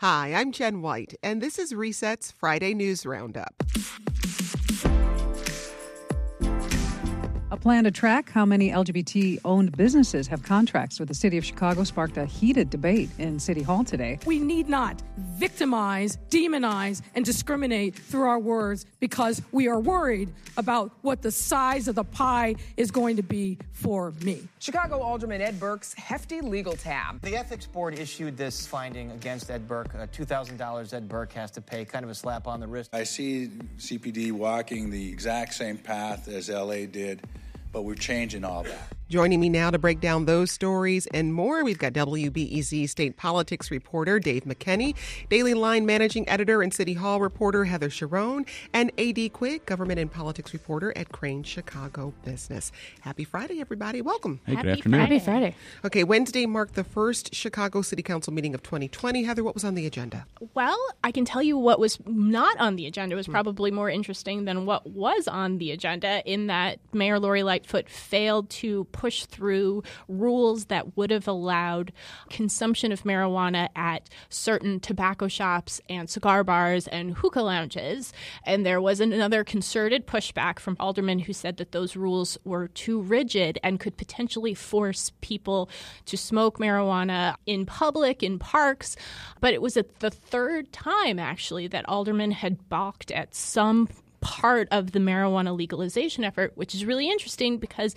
Hi, I'm Jen White, and this is Reset's Friday News Roundup. Plan to track how many LGBT owned businesses have contracts with the city of Chicago sparked a heated debate in City Hall today. We need not victimize, demonize, and discriminate through our words because we are worried about what the size of the pie is going to be for me. Chicago Alderman Ed Burke's hefty legal tab. The Ethics Board issued this finding against Ed Burke. Uh, $2,000 Ed Burke has to pay, kind of a slap on the wrist. I see CPD walking the exact same path as LA did but we're changing all that. Joining me now to break down those stories and more, we've got WBEZ state politics reporter Dave McKinney, Daily Line managing editor and City Hall reporter Heather Cherone, and AD Quig, government and politics reporter at Crain's Chicago Business. Happy Friday, everybody. Welcome. Hey, good afternoon. Happy Friday. Okay, Wednesday marked the first Chicago City Council meeting of 2020. Heather, what was on the agenda? Well, I can tell you what was not on the agenda was probably more interesting than what was on the agenda in that Mayor Lori Lightfoot failed to push through rules that would have allowed consumption of marijuana at certain tobacco shops and cigar bars and hookah lounges. And there was another concerted pushback from aldermen who said that those rules were too rigid and could potentially force people to smoke marijuana in public, in parks. But it was at the third time, actually, that aldermen had balked at some part of the marijuana legalization effort, which is really interesting because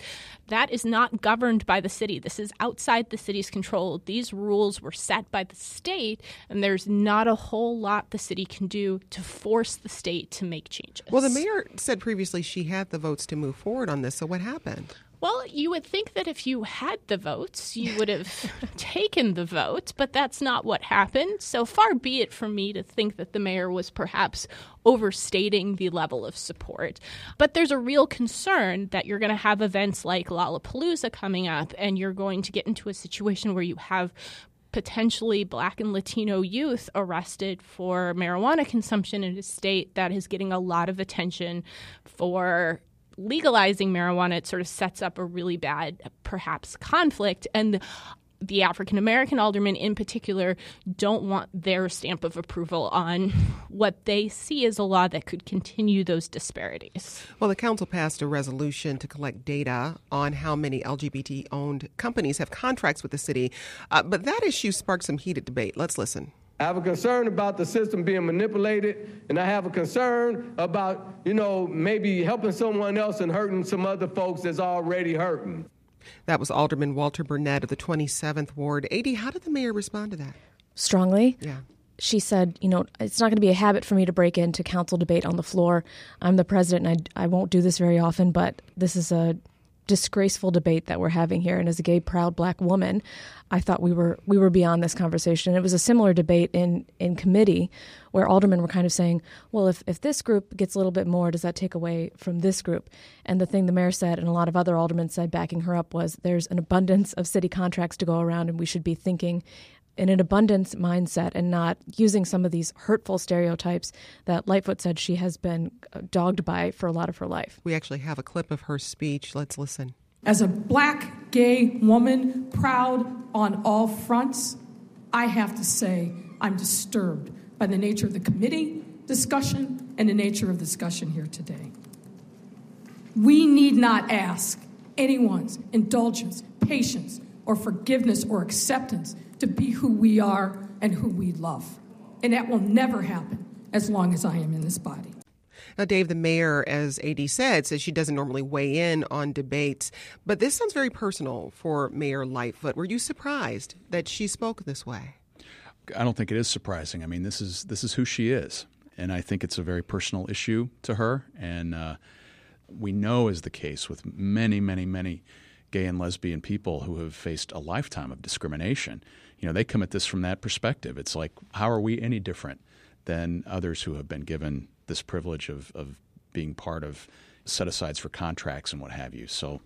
that is not governed by the city. This is outside the city's control. These rules were set by the state, and there's not a whole lot the city can do to force the state to make changes. Well, the mayor said previously she had the votes to move forward on this, so what happened? Well, you would think that if you had the votes, you would have taken the vote, but that's not what happened. So far be it from me to think that the mayor was perhaps overstating the level of support. But there's a real concern that you're going to have events like Lollapalooza coming up, and you're going to get into a situation where you have potentially black and Latino youth arrested for marijuana consumption in a state that is getting a lot of attention for legalizing marijuana, it sort of sets up a really bad, perhaps, conflict. And the African American aldermen in particular don't want their stamp of approval on what they see as a law that could continue those disparities. Well, the council passed a resolution to collect data on how many LGBT owned companies have contracts with the city, uh, but that issue sparked some heated debate. Let's listen. I have a concern about the system being manipulated, and I have a concern about, you know, maybe helping someone else and hurting some other folks that's already hurting. That was Alderman Walter Burnett of the 27th Ward. AD, how did the mayor respond to that? Strongly. Yeah. She said, you know, it's not going to be a habit for me to break into council debate on the floor. I'm the president, and I, I won't do this very often, but this is a disgraceful debate that we're having here and as a gay proud black woman i thought we were we were beyond this conversation. It was a similar debate in in committee where aldermen were kind of saying well if if this group gets a little bit more does that take away from this group? And the thing the mayor said and a lot of other aldermen said backing her up was there's an abundance of city contracts to go around and we should be thinking in an abundance mindset and not using some of these hurtful stereotypes that Lightfoot said she has been uh, dogged by for a lot of her life. We actually have a clip of her speech. Let's listen. As a black gay woman, proud on all fronts, I have to say I'm disturbed by the nature of the committee discussion and the nature of the discussion here today. We need not ask anyone's indulgence, patience, or forgiveness or acceptance to be who we are and who we love. And that will never happen as long as I am in this body. Now, Dave, the mayor, as AD said, says she doesn't normally weigh in on debates, but this sounds very personal for Mayor Lightfoot. Were you surprised that she spoke this way? I don't think it is surprising. I mean, this is this is who she is, and I think it's a very personal issue to her. And uh, we know is the case with many, many, many gay and lesbian people who have faced a lifetime of discrimination. You know, they come at this from that perspective. It's like, how are we any different than others who have been given this privilege of, of being part of set asides for contracts and what have you? So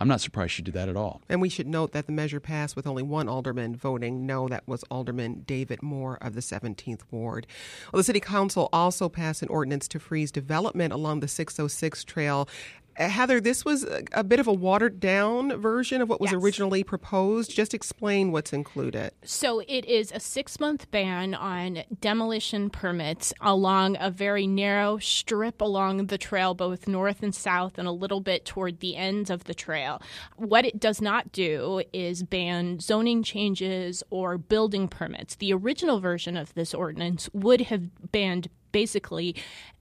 I'm not surprised she did that at all. And we should note that the measure passed with only one alderman voting no. That was Alderman David Moore of the 17th Ward. Well, the City Council also passed an ordinance to freeze development along the 606 trail Uh, Heather, this was a, a bit of a watered down version of what was Yes. originally proposed. Just explain what's included. So it is a six month ban on demolition permits along a very narrow strip along the trail, both north and south, and a little bit toward the ends of the trail. What it does not do is ban zoning changes or building permits. The original version of this ordinance would have banned basically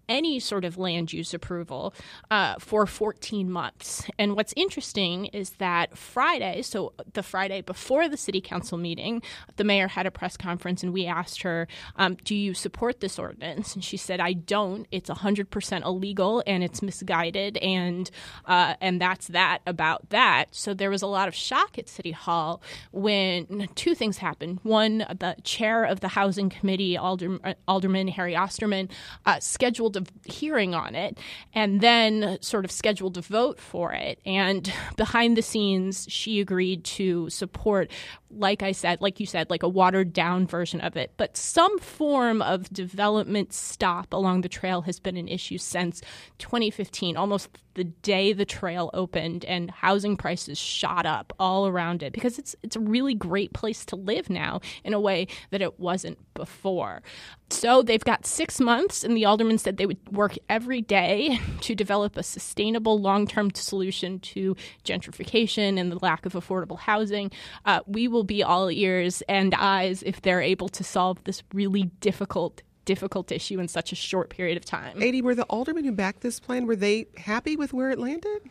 any sort of land use approval uh, for 14 months. And what's interesting is that Friday, so the Friday before the city council meeting, the mayor had a press conference and we asked her, um, Do you support this ordinance? And she said, I don't. It's 100% illegal and it's misguided. And, uh, and that's that about that. So there was a lot of shock at City Hall when two things happened. One, the chair of the Housing Committee, uh, Alderman Harry Osterman, uh, scheduled a hearing on it and then sort of scheduled to vote for it. And behind the scenes, she agreed to support, like I said, like you said, like a watered down version of it. But some form of development stop along the trail has been an issue since 2015, almost the day the trail opened and housing prices shot up all around it because it's it's a really great place to live now in a way that it wasn't before. So they've got 6 months and the alderman said they would work every day to develop a sustainable long-term solution to gentrification and the lack of affordable housing. Uh, we will be all ears and eyes if they're able to solve this really difficult difficult issue in such a short period of time. AD were the aldermen who backed this plan were they happy with where it landed?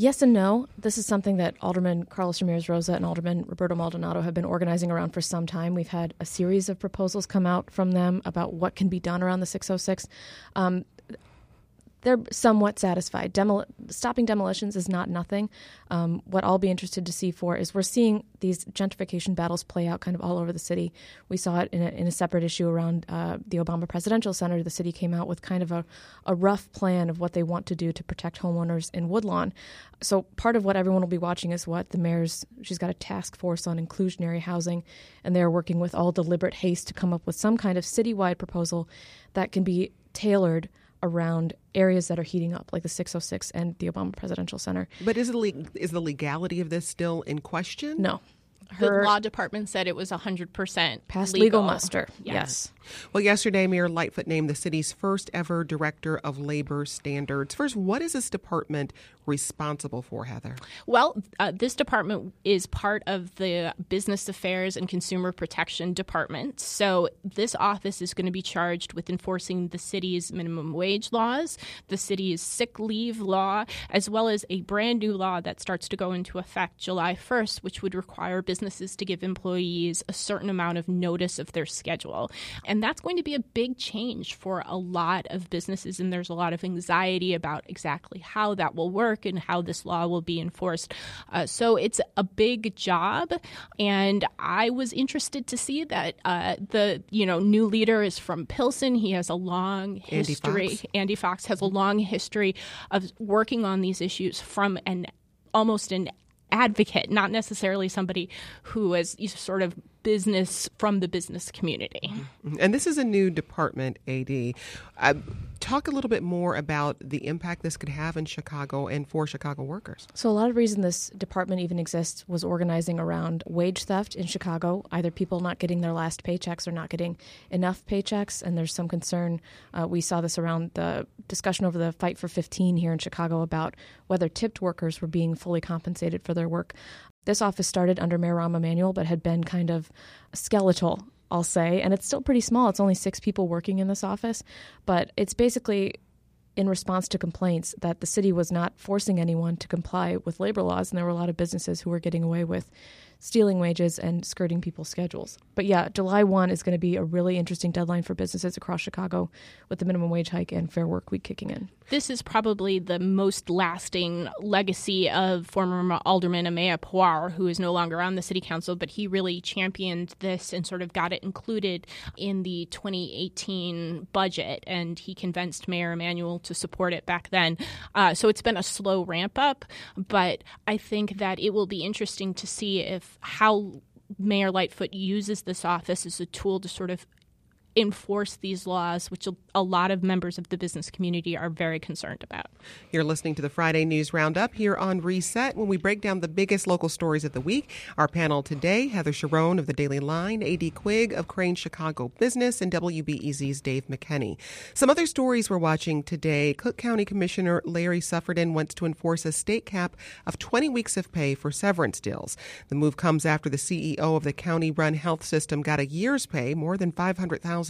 Yes and no. This is something that Alderman Carlos Ramirez Rosa and Alderman Roberto Maldonado have been organizing around for some time. We've had a series of proposals come out from them about what can be done around the 606. Um, they're somewhat satisfied. Stopping demolitions is not nothing. Um, what I'll be interested to see for is we're seeing these gentrification battles play out kind of all over the city. We saw it in a, in a separate issue around uh, the Obama Presidential Center. The city came out with kind of a, a rough plan of what they want to do to protect homeowners in Woodlawn. So part of what everyone will be watching is what the mayor's. She's got a task force on inclusionary housing, and they're working with all deliberate haste to come up with some kind of citywide proposal that can be tailored around areas that are heating up, like the 606 and the Obama Presidential Center. But is, le- is the legality of this still in question? No. The law department said it was 100% past legal, legal muster. Yes. yes. Well, yesterday, Mayor Lightfoot named the city's first ever director of labor standards. First, what is this department responsible for, Heather? Well, uh, this department is part of the Business Affairs and Consumer Protection Department. So, this office is going to be charged with enforcing the city's minimum wage laws, the city's sick leave law, as well as a brand new law that starts to go into effect July 1st, which would require businesses to give employees a certain amount of notice of their schedule. And that's going to be a big change for a lot of businesses. And there's a lot of anxiety about exactly how that will work and how this law will be enforced. Uh, so it's a big job. And I was interested to see that uh, the you know new leader is from Pilsen. He has a long Andy history. Fox. Andy Fox has a long history of working on these issues from an almost an advocate, not necessarily somebody who is sort of business from the business community. And this is a new department, AD. Uh, talk a little bit more about the impact this could have in Chicago and for Chicago workers. So, a lot of reason this department even exists was organizing around wage theft in Chicago, either people not getting their last paychecks or not getting enough paychecks. And there's some concern. Uh, we saw this around the discussion over the Fight for 15 here in Chicago about whether tipped workers were being fully compensated for their work. This office started under Mayor Rahm Emanuel, but had been kind of skeletal, I'll say, and it's still pretty small. It's only six people working in this office, but it's basically in response to complaints that the city was not forcing anyone to comply with labor laws, and there were a lot of businesses who were getting away with stealing wages and skirting people's schedules. But yeah, July 1 is going to be a really interesting deadline for businesses across Chicago with the minimum wage hike and Fair Work Week kicking in. This is probably the most lasting legacy of former Alderman Ameya Pawar, who is no longer on the city council, but he really championed this and sort of got it included in the 2018 budget, and he convinced Mayor Emanuel to support it back then. Uh, so it's been a slow ramp up, but I think that it will be interesting to see if how Mayor Lightfoot uses this office as a tool to sort of enforce these laws, which a lot of members of the business community are very concerned about. You're listening to the Friday News Roundup here on Reset when we break down the biggest local stories of the week. Our panel today Heather Cherone of the Daily Line, A.D. Quig of Crain's Chicago Business, and WBEZ's Dave McKinney. Some other stories we're watching today Cook County Commissioner Larry Suffredin wants to enforce a state cap of 20 weeks of pay for severance deals. The move comes after the CEO of the county run health system got a year's pay, more than $500,000,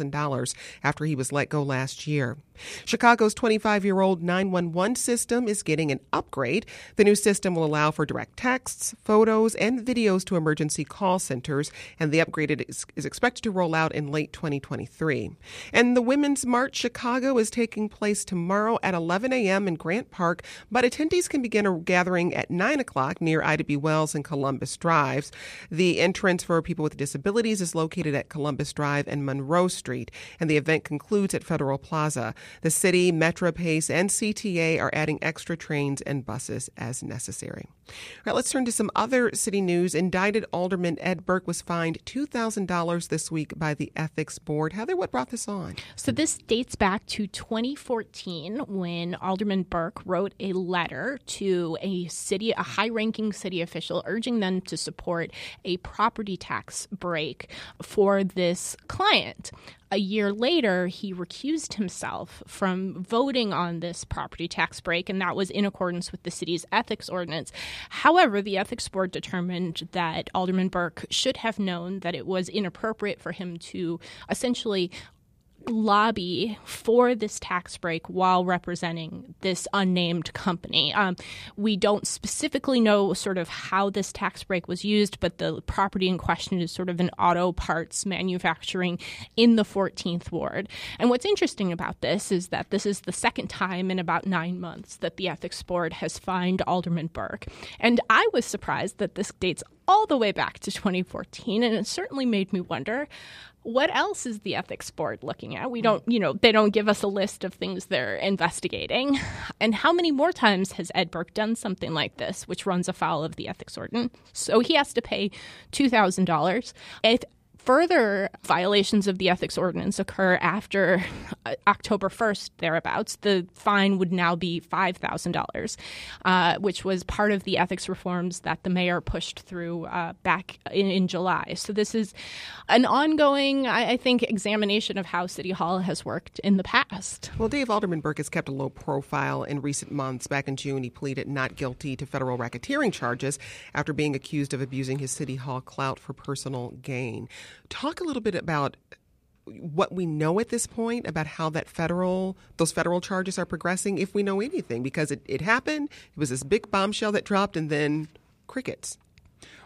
after he was let go last year. Chicago's 25 year old 911 system is getting an upgrade. The new system will allow for direct texts, photos, and videos to emergency call centers, and the upgrade is, is expected to roll out in late 2023. And the Women's March Chicago is taking place tomorrow at 11 a.m. in Grant Park, but attendees can begin a gathering at 9 o'clock near Ida B. Wells and Columbus Drives. The entrance for people with disabilities is located at Columbus Drive and Monroe Street, and the event concludes at Federal Plaza. The city, Metra, Pace, and CTA are adding extra trains and buses as necessary. All right, let's turn to some other city news. Indicted Alderman Ed Burke was fined $2,000 this week by the Ethics Board. Heather, what brought this on? So, this dates back to 2014 when Alderman Burke wrote a letter to a city, a high ranking city official, urging them to support a property tax break for this client a year later, he recused himself from voting on this property tax break, and that was in accordance with the city's ethics ordinance. However, the ethics board determined that Alderman Burke should have known that it was inappropriate for him to essentially lobby for this tax break while representing this unnamed company. Um, we don't specifically know sort of how this tax break was used, but the property in question is sort of an auto parts manufacturing in the 14th ward. And what's interesting about this is that this is the second time in about nine months that the ethics board has fined Alderman Burke. And I was surprised that this dates all the way back to 2014, and it certainly made me wonder what else is the ethics board looking at? We hmm. don't, you know, they don't give us a list of things they're investigating. And how many more times has Ed Burke done something like this, which runs afoul of the ethics ordinance? So he has to pay $2,000. If further violations of the ethics ordinance occur after uh, October 1st, thereabouts, the fine would now be $5,000, uh, which was part of the ethics reforms that the mayor pushed through uh, back in, in, July. So this is an ongoing, I, I, think, examination of how City Hall has worked in the past. Well, Dave Alderman Burke has kept a low profile in recent months. Back in June, he pleaded not guilty to federal racketeering charges after being accused of abusing his City Hall clout for personal gain. Talk a little bit about what we know at this point about how that federal those federal charges are progressing if we know anything because it, it happened it was this big bombshell that dropped and then crickets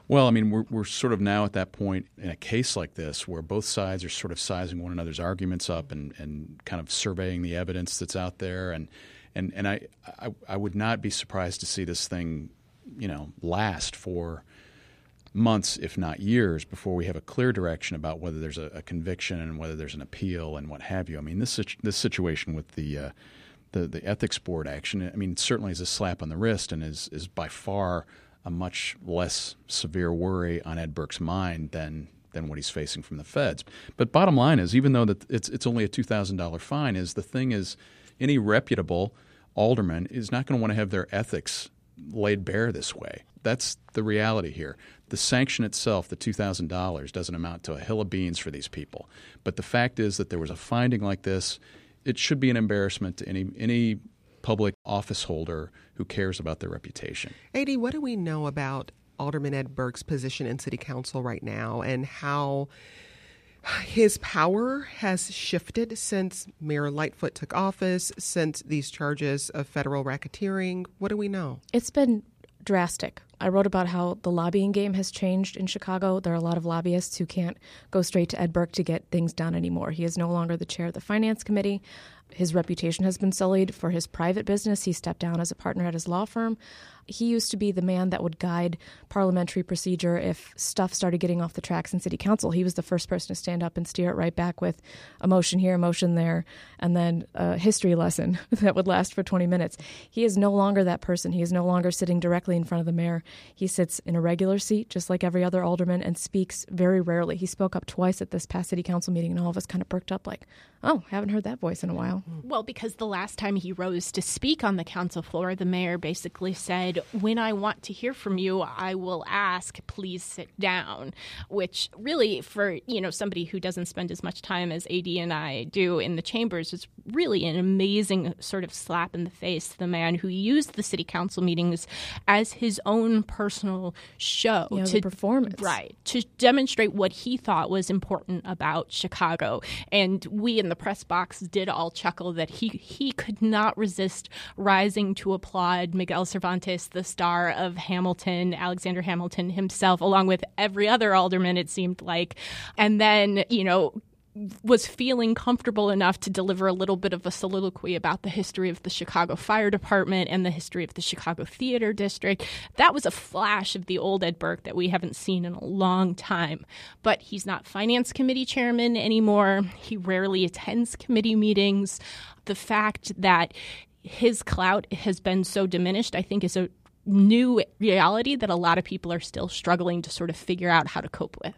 well, I mean, we're, we're sort of now at that point in a case like this where both sides are sort of sizing one another's arguments up and, and kind of surveying the evidence that's out there. And, and, and I, I, I would not be surprised to see this thing, you know, last for months, if not years, before we have a clear direction about whether there's a, a conviction and whether there's an appeal and what have you. I mean, this this situation with the uh, the, the ethics board action, I mean, certainly is a slap on the wrist and is is by far a much less severe worry on Ed Burke's mind than than what he's facing from the feds. But bottom line is, even though that it's it's only a two thousand dollar fine, is the thing is any reputable alderman is not going to want to have their ethics laid bare this way. That's the reality here. The sanction itself, the $2,000, doesn't amount to a hill of beans for these people. But the fact is that there was a finding like this. It should be an embarrassment to any any public office holder who cares about their reputation. AD, what do we know about Alderman Ed Burke's position in City Council right now and how his power has shifted since Mayor Lightfoot took office, since these charges of federal racketeering? What do we know? It's been drastic. I wrote about how the lobbying game has changed in Chicago. There are a lot of lobbyists who can't go straight to Ed Burke to get things done anymore. He is no longer the chair of the finance committee. His reputation has been sullied for his private business. He stepped down as a partner at his law firm. He used to be the man that would guide parliamentary procedure if stuff started getting off the tracks in city council. He was the first person to stand up and steer it right back with a motion here, a motion there, and then a history lesson that would last for 20 minutes. He is no longer that person. He is no longer sitting directly in front of the mayor. He sits in a regular seat, just like every other alderman, and speaks very rarely. He spoke up twice at this past city council meeting, and all of us kind of perked up like, oh, haven't heard that voice in a while. Well, because the last time he rose to speak on the council floor, the mayor basically said, When I want to hear from you, I will ask, please sit down. Which really, for you know somebody who doesn't spend as much time as AD and I do in the chambers, is really an amazing sort of slap in the face to the man who used the city council meetings as his own personal show know, to the performance. right to demonstrate what he thought was important about Chicago. And we in the press box did all that he he could not resist rising to applaud Miguel Cervantes, the star of Hamilton, Alexander Hamilton himself, along with every other alderman. It seemed like, and then you know was feeling comfortable enough to deliver a little bit of a soliloquy about the history of the Chicago Fire Department and the history of the Chicago Theater District. That was a flash of the old Ed Burke that we haven't seen in a long time. But he's not Finance Committee chairman anymore. He rarely attends committee meetings. The fact that his clout has been so diminished, I think, is a new reality that a lot of people are still struggling to sort of figure out how to cope with.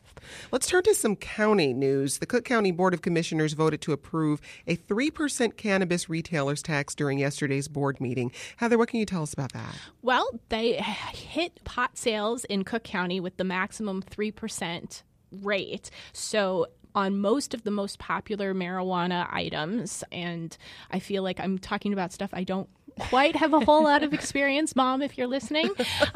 Let's turn to some county news. The Cook County Board of Commissioners voted to approve a 3% cannabis retailers tax during yesterday's board meeting. Heather, what can you tell us about that? Well, they hit pot sales in Cook County with the maximum 3% rate. So on most of the most popular marijuana items, and I feel like I'm talking about stuff I don't quite have a whole lot of experience, mom, if you're listening.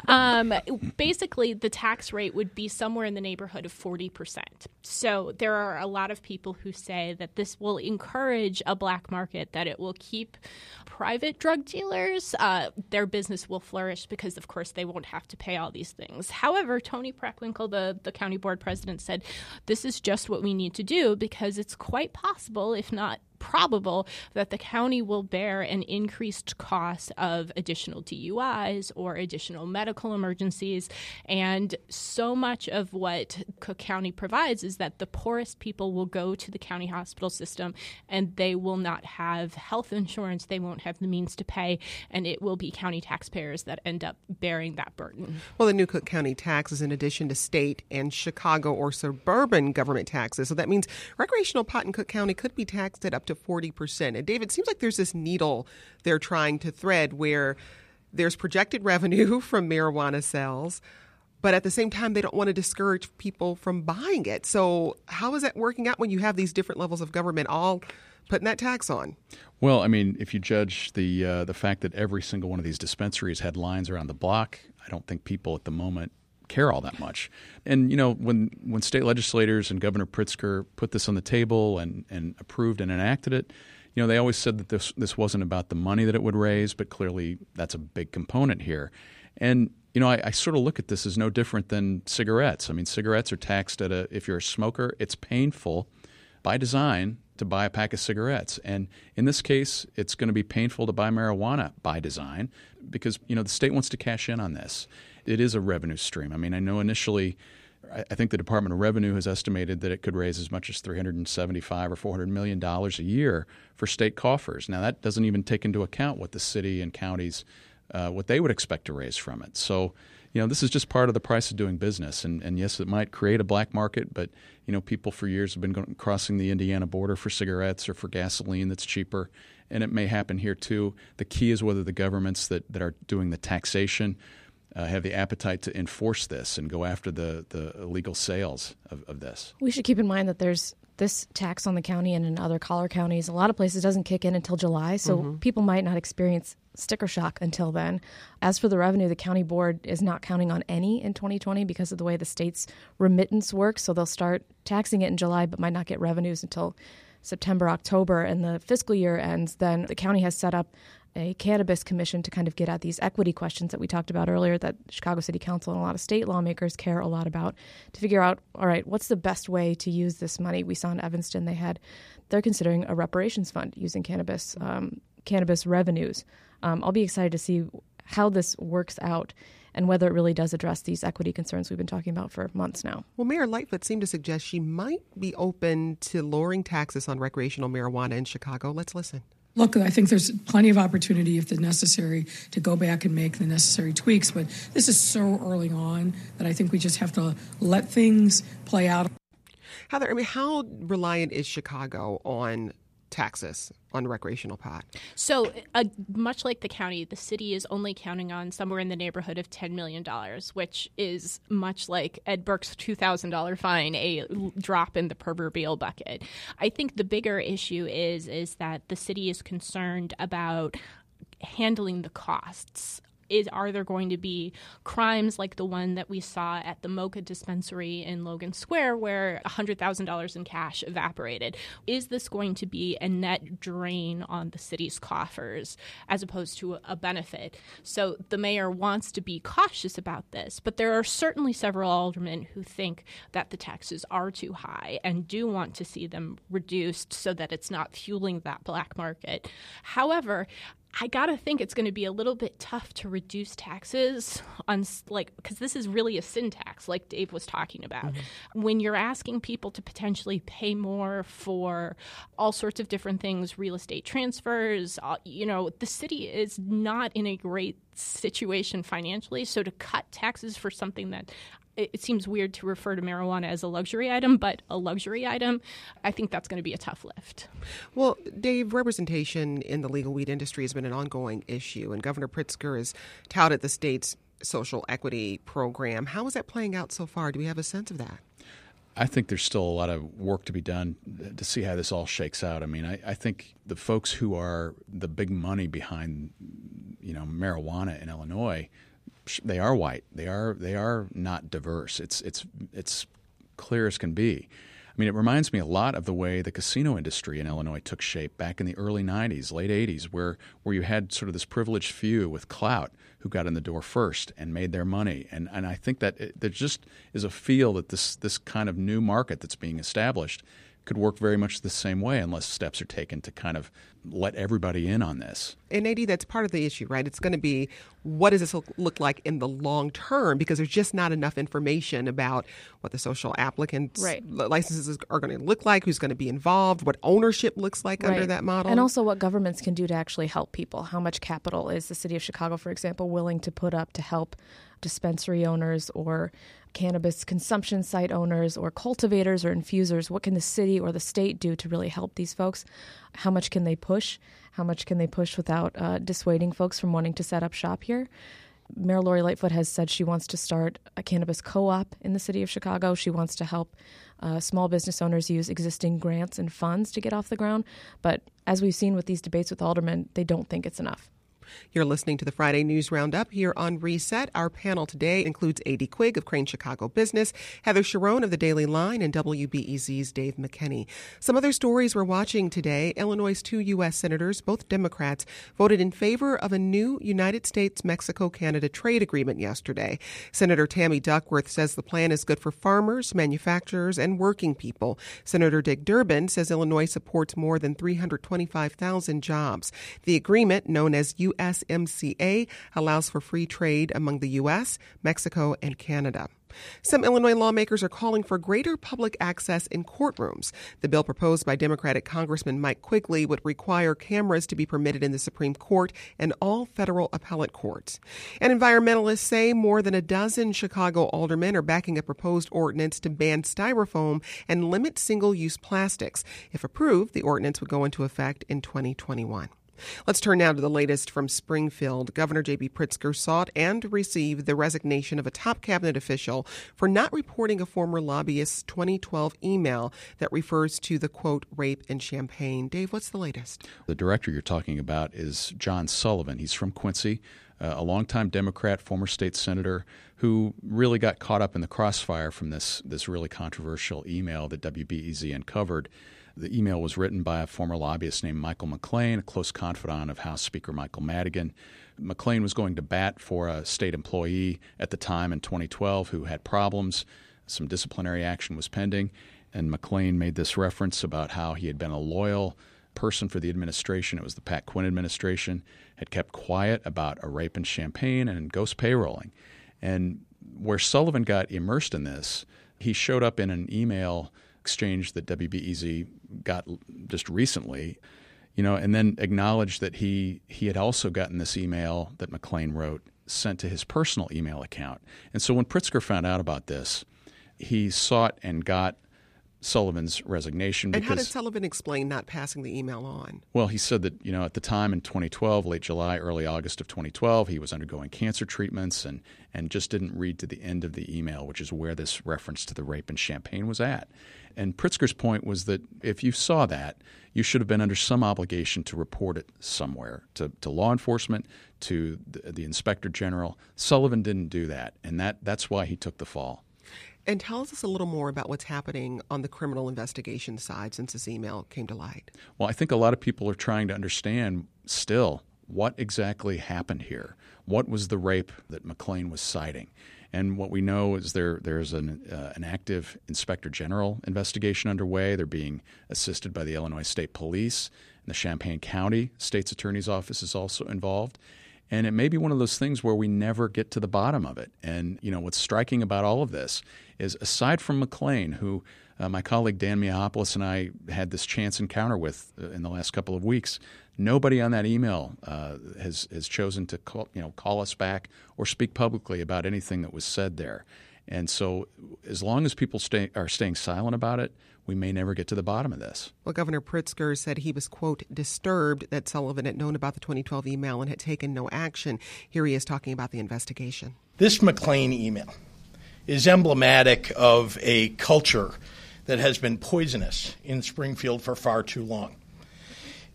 Um, basically, the tax rate would be somewhere in the neighborhood of 40%. So there are a lot of people who say that this will encourage a black market, that it will keep private drug dealers, uh, their business will flourish because, of course, they won't have to pay all these things. However, Toni Preckwinkle, the, the county board president, said this is just what we need to do because it's quite possible, if not probable that the county will bear an increased cost of additional DUIs or additional medical emergencies. And so much of what Cook County provides is that the poorest people will go to the county hospital system and they will not have health insurance, they won't have the means to pay, and it will be county taxpayers that end up bearing that burden. Well, the new Cook County tax is in addition to state and Chicago or suburban government taxes. So that means recreational pot in Cook County could be taxed at up to 40%. And David, it seems like there's this needle they're trying to thread where there's projected revenue from marijuana sales, but at the same time, they don't want to discourage people from buying it. So, how is that working out when you have these different levels of government all putting that tax on? Well, I mean, if you judge the uh, the fact that every single one of these dispensaries had lines around the block, I don't think people at the moment care all that much. And you know, when when state legislators and Governor Pritzker put this on the table and and approved and enacted it, you know, they always said that this this wasn't about the money that it would raise, but clearly that's a big component here. And you know, I, I, sort of look at this as no different than cigarettes. I mean, cigarettes are taxed at a if you're a smoker, it's painful by design to buy a pack of cigarettes. And in this case, it's going to be painful to buy marijuana by design because, you know, the state wants to cash in on this. It is a revenue stream. I mean, I know initially I think the Department of Revenue has estimated that it could raise as much as 375 or 400 million dollars a year for state coffers. Now that doesn't even take into account what the city and counties uh, what they would expect to raise from it. So, you know, this is just part of the price of doing business. And, and yes, it might create a black market, but you know, people for years have been going, crossing the Indiana border for cigarettes or for gasoline that's cheaper, and it may happen here too. The key is whether the governments that, that are doing the taxation uh, have the appetite to enforce this and go after the, the illegal sales of, of this. We should keep in mind that there's this tax on the county and in other collar counties. A lot of places doesn't kick in until July, so mm-hmm. people might not experience sticker shock until then. As for the revenue, the county board is not counting on any in 2020 because of the way the state's remittance works. So they'll start taxing it in July, but might not get revenues until September, October, and the fiscal year ends, then the county has set up a cannabis commission to kind of get at these equity questions that we talked about earlier that Chicago City Council and a lot of state lawmakers care a lot about to figure out all right, what's the best way to use this money? We saw in Evanston they had they're considering a reparations fund using cannabis um, cannabis revenues. Um, I'll be excited to see how this works out and whether it really does address these equity concerns we've been talking about for months now. Well, Mayor Lightfoot seemed to suggest she might be open to lowering taxes on recreational marijuana in Chicago. Let's listen. Look, I think there's plenty of opportunity, if necessary, to go back and make the necessary tweaks. But this is so early on that I think we just have to let things play out. Heather, I mean, how reliant is Chicago on taxes on recreational pot? So, uh, much like the county, the city is only counting on somewhere in the neighborhood of $10 million, which is much like Ed Burke's $2,000 fine, a drop in the proverbial bucket. I think the bigger issue is is that the city is concerned about handling the costs is are there going to be crimes like the one that we saw at the MOCA dispensary in Logan Square where $100,000 in cash evaporated? Is this going to be a net drain on the city's coffers as opposed to a benefit? So the mayor wants to be cautious about this, but there are certainly several aldermen who think that the taxes are too high and do want to see them reduced so that it's not fueling that black market. However, I gotta think it's going to be a little bit tough to reduce taxes on like because this is really a sin tax, like Dave was talking about. Mm-hmm. When you're asking people to potentially pay more for all sorts of different things, real estate transfers, you know, the city is not in a great situation financially. So to cut taxes for something that it seems weird to refer to marijuana as a luxury item, but a luxury item, I think that's going to be a tough lift. Well, Dave, representation in the legal weed industry has been an ongoing issue, and Governor Pritzker has touted the state's social equity program. How is that playing out so far? Do we have a sense of that? I think there's still a lot of work to be done to see how this all shakes out. I mean, I, I, think the folks who are the big money behind, you know, marijuana in Illinois they are white. They are they are not diverse. It's it's it's clear as can be. I mean, it reminds me a lot of the way the casino industry in Illinois took shape back in the early '90s, late '80s, where where you had sort of this privileged few with clout who got in the door first and made their money. And and I think that it, there just is a feel that this this kind of new market that's being established could work very much the same way unless steps are taken to kind of let everybody in on this. And AD, that's part of the issue, right? It's going to be what does this look like in the long term because there's just not enough information about what the social applicants right. licenses are going to look like, who's going to be involved, what ownership looks like right. under that model. And also what governments can do to actually help people. How much capital is the city of Chicago, for example, willing to put up to help dispensary owners or cannabis consumption site owners or cultivators or infusers? What can the city or the state do to really help these folks? How much can they push? How much can they push without uh, dissuading folks from wanting to set up shop here? Mayor Lori Lightfoot has said she wants to start a cannabis co op in the city of Chicago. She wants to help uh, small business owners use existing grants and funds to get off the ground. But as we've seen with these debates with aldermen, they don't think it's enough. You're listening to the Friday News Roundup here on Reset. Our panel today includes A.D. Quig of Crain's Chicago Business, Heather Cherone of the Daily Line, and WBEZ's Dave McKinney. Some other stories we're watching today Illinois' two U.S. senators, both Democrats, voted in favor of a new United States Mexico Canada trade agreement yesterday. Senator Tammy Duckworth says the plan is good for farmers, manufacturers, and working people. Senator Dick Durbin says Illinois supports more than 325,000 jobs. The agreement, known as U. USMCA allows for free trade among the U.S., Mexico, and Canada. Some Illinois lawmakers are calling for greater public access in courtrooms. The bill proposed by Democratic Congressman Mike Quigley would require cameras to be permitted in the Supreme Court and all federal appellate courts. And environmentalists say more than a dozen Chicago aldermen are backing a proposed ordinance to ban styrofoam and limit single use plastics. If approved, the ordinance would go into effect in 2021. Let's turn now to the latest from Springfield. Governor J.B. Pritzker sought and received the resignation of a top cabinet official for not reporting a former lobbyist's 2012 email that refers to the quote, rape in Champaign. Dave, what's the latest? The director you're talking about is John Sullivan. He's from Quincy, uh, a longtime Democrat, former state senator who really got caught up in the crossfire from this, this really controversial email that WBEZ uncovered The email was written by a former lobbyist named Michael McClain, a close confidant of House Speaker Michael Madigan. McClain was going to bat for a state employee at the time in 2012 who had problems. Some disciplinary action was pending, and McClain made this reference about how he had been a loyal person for the administration. It was the Pat Quinn administration, had kept quiet about a rape in Champaign and ghost payrolling. And where Sullivan got immersed in this, he showed up in an email exchange that WBEZ got just recently, you know, and then acknowledged that he he had also gotten this email that McClain wrote sent to his personal email account. And so when Pritzker found out about this, he sought and got Sullivan's resignation. and how did Sullivan explain not passing the email on? Well, he said that, you know, at the time in 2012, late July, early August of 2012, he was undergoing cancer treatments and, and just didn't read to the end of the email, which is where this reference to the rape in Champaign was at. And Pritzker's point was that if you saw that, you should have been under some obligation to report it somewhere to, to law enforcement, to the, the inspector general. Sullivan didn't do that, and that, that's why he took the fall. And tell us a little more about what's happening on the criminal investigation side since this email came to light. Well, I think a lot of people are trying to understand still what exactly happened here. What was the rape that McClain was citing? And what we know is there there's an, uh, an active inspector general investigation underway. They're being assisted by the Illinois State Police, and the Champaign County State's Attorney's Office is also involved. And it may be one of those things where we never get to the bottom of it. And you know what's striking about all of this is, aside from McClain, who uh, my colleague Dan Mihalopoulos and I had this chance encounter with uh, in the last couple of weeks, nobody on that email uh, has has chosen to call, you know call us back or speak publicly about anything that was said there. And so, as long as people stay, are staying silent about it, we may never get to the bottom of this. Well, Governor Pritzker said he was, quote, disturbed that Sullivan had known about the 2012 email and had taken no action. Here he is talking about the investigation. This McClain email is emblematic of a culture that has been poisonous in Springfield for far too long.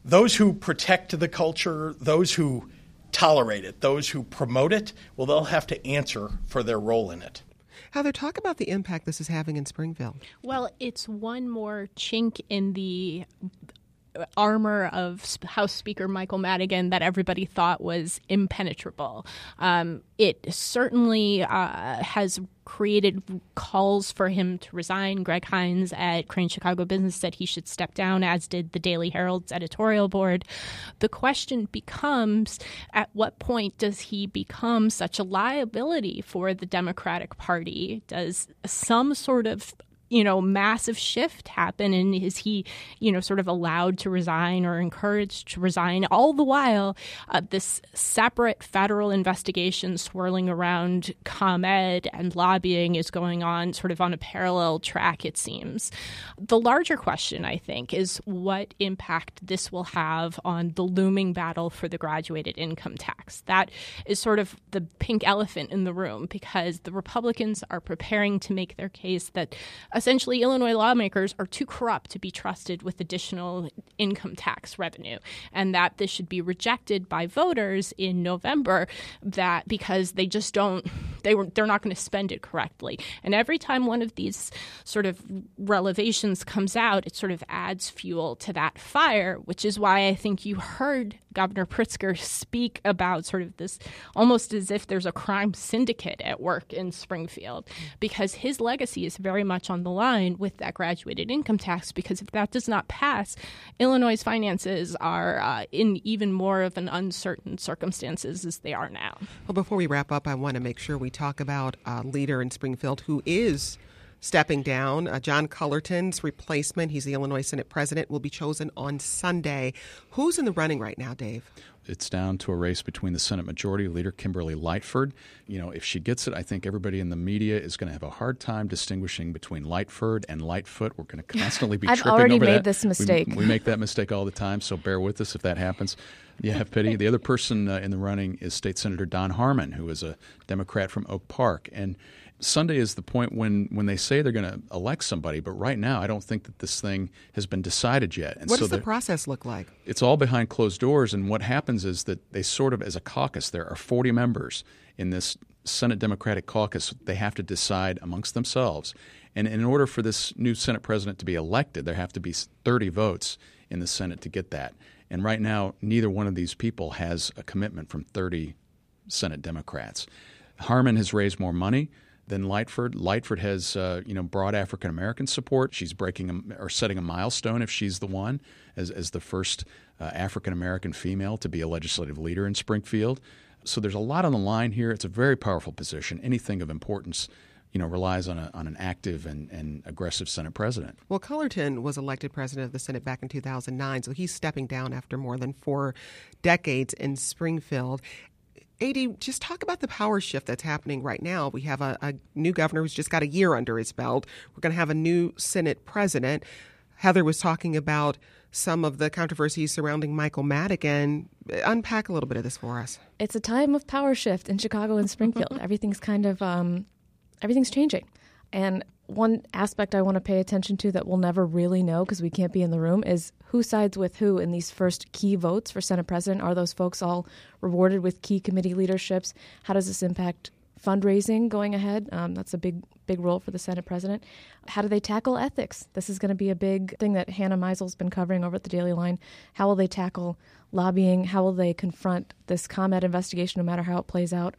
Those who protect the culture, those who tolerate it, those who promote it, well, they'll have to answer for their role in it. Heather, talk about the impact this is having in Springfield. Well, it's one more chink in the armor of House Speaker Michael Madigan that everybody thought was impenetrable. Um, it certainly uh, has created calls for him to resign. Greg Hinz at Crain's Chicago Business said he should step down, as did the Daily Herald's editorial board. The question becomes at what point does he become such a liability for the Democratic Party? Does some sort of you know, massive shift happen? And is he, you know, sort of allowed to resign or encouraged to resign? All the while, uh, this separate federal investigation swirling around ComEd and lobbying is going on sort of on a parallel track, it seems. The larger question, I think, is what impact this will have on the looming battle for the graduated income tax. That is sort of the pink elephant in the room because the Republicans are preparing to make their case that essentially Illinois lawmakers are too corrupt to be trusted with additional income tax revenue, and that this should be rejected by voters in November. That because they just don't, they were they're not going to spend it correctly. And every time one of these sort of revelations comes out, it sort of adds fuel to that fire, which is why I think you heard Governor Pritzker speak about sort of this almost as if there's a crime syndicate at work in Springfield, because his legacy is very much on the line with that graduated income tax. Because if that does not pass, Illinois' finances are uh, in even more of an uncertain circumstances as they are now. Well, before we wrap up, I want to make sure we talk about a leader in Springfield who is stepping down. Uh, John Cullerton's replacement, he's the Illinois Senate president, will be chosen on Sunday. Who's in the running right now, Dave? It's down to a race between the Senate Majority Leader Kimberly Lightford. You know, if she gets it, I think everybody in the media is going to have a hard time distinguishing between Lightford and Lightfoot. We're going to constantly be I've tripping already over made that. this mistake. We, we, make that mistake all the time, so bear with us if that happens. You have pity. the other person uh, in the running is State Senator Don Harmon, who is a Democrat from Oak Park, and Sunday is the point when, when they say they're going to elect somebody, but right now I don't think that this thing has been decided yet. And what so does the process look like? It's all behind closed doors, and what happens is that they sort of, as a caucus, there are 40 members in this Senate Democratic caucus, they have to decide amongst themselves. And in order for this new Senate president to be elected, there have to be 30 votes in the Senate to get that. And right now, neither one of these people has a commitment from 30 Senate Democrats. Harmon has raised more money than Lightford. Lightford has, uh, you know, broad African American support. She's breaking a, or setting a milestone if she's the one as, as the first uh, African American female to be a legislative leader in Springfield. So there's a lot on the line here. It's a very powerful position. Anything of importance you know, relies on, a, on an active and, and aggressive Senate president. Well, Cullerton was elected president of the Senate back in 2009, so he's stepping down after more than four decades in Springfield. AD, just talk about the power shift that's happening right now. We have a, a new governor who's just got a year under his belt. We're going to have a new Senate president. Heather was talking about some of the controversies surrounding Michael Madigan. Unpack a little bit of this for us. It's a time of power shift in Chicago and Springfield. everything's kind of um, everything's changing, and one aspect I want to pay attention to that we'll never really know because we can't be in the room is who sides with who in these first key votes for Senate president. Are those folks all rewarded with key committee leaderships? How does this impact fundraising going ahead? Um, that's a big, big role for the Senate president. How do they tackle ethics? This is going to be a big thing that Hannah Meisel's been covering over at the Daily Line. How will they tackle lobbying? How will they confront this ComEd investigation, no matter how it plays out?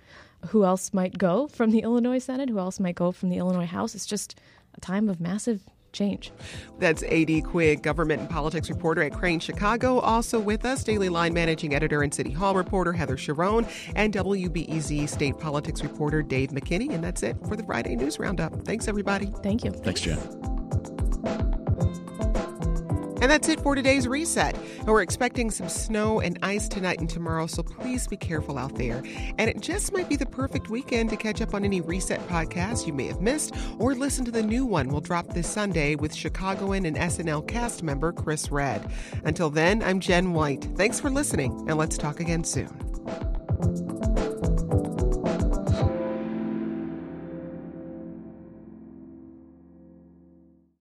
who else might go from the Illinois Senate, who else might go from the Illinois House. It's just a time of massive change. That's A.D. Quig, government and politics reporter at Crain's Chicago. Also with us, Daily Line managing editor and City Hall reporter Heather Cherone, and WBEZ state politics reporter Dave McKinney. And that's it for the Friday News Roundup. Thanks, everybody. Thank you. Thanks, Jen. And that's it for today's reset. We're expecting some snow and ice tonight and tomorrow, so please be careful out there. And it just might be the perfect weekend to catch up on any reset podcasts you may have missed or listen to the new one we'll drop this Sunday with Chicagoan and SNL cast member Chris Redd. Until then, I'm Jen White. Thanks for listening, and let's talk again soon.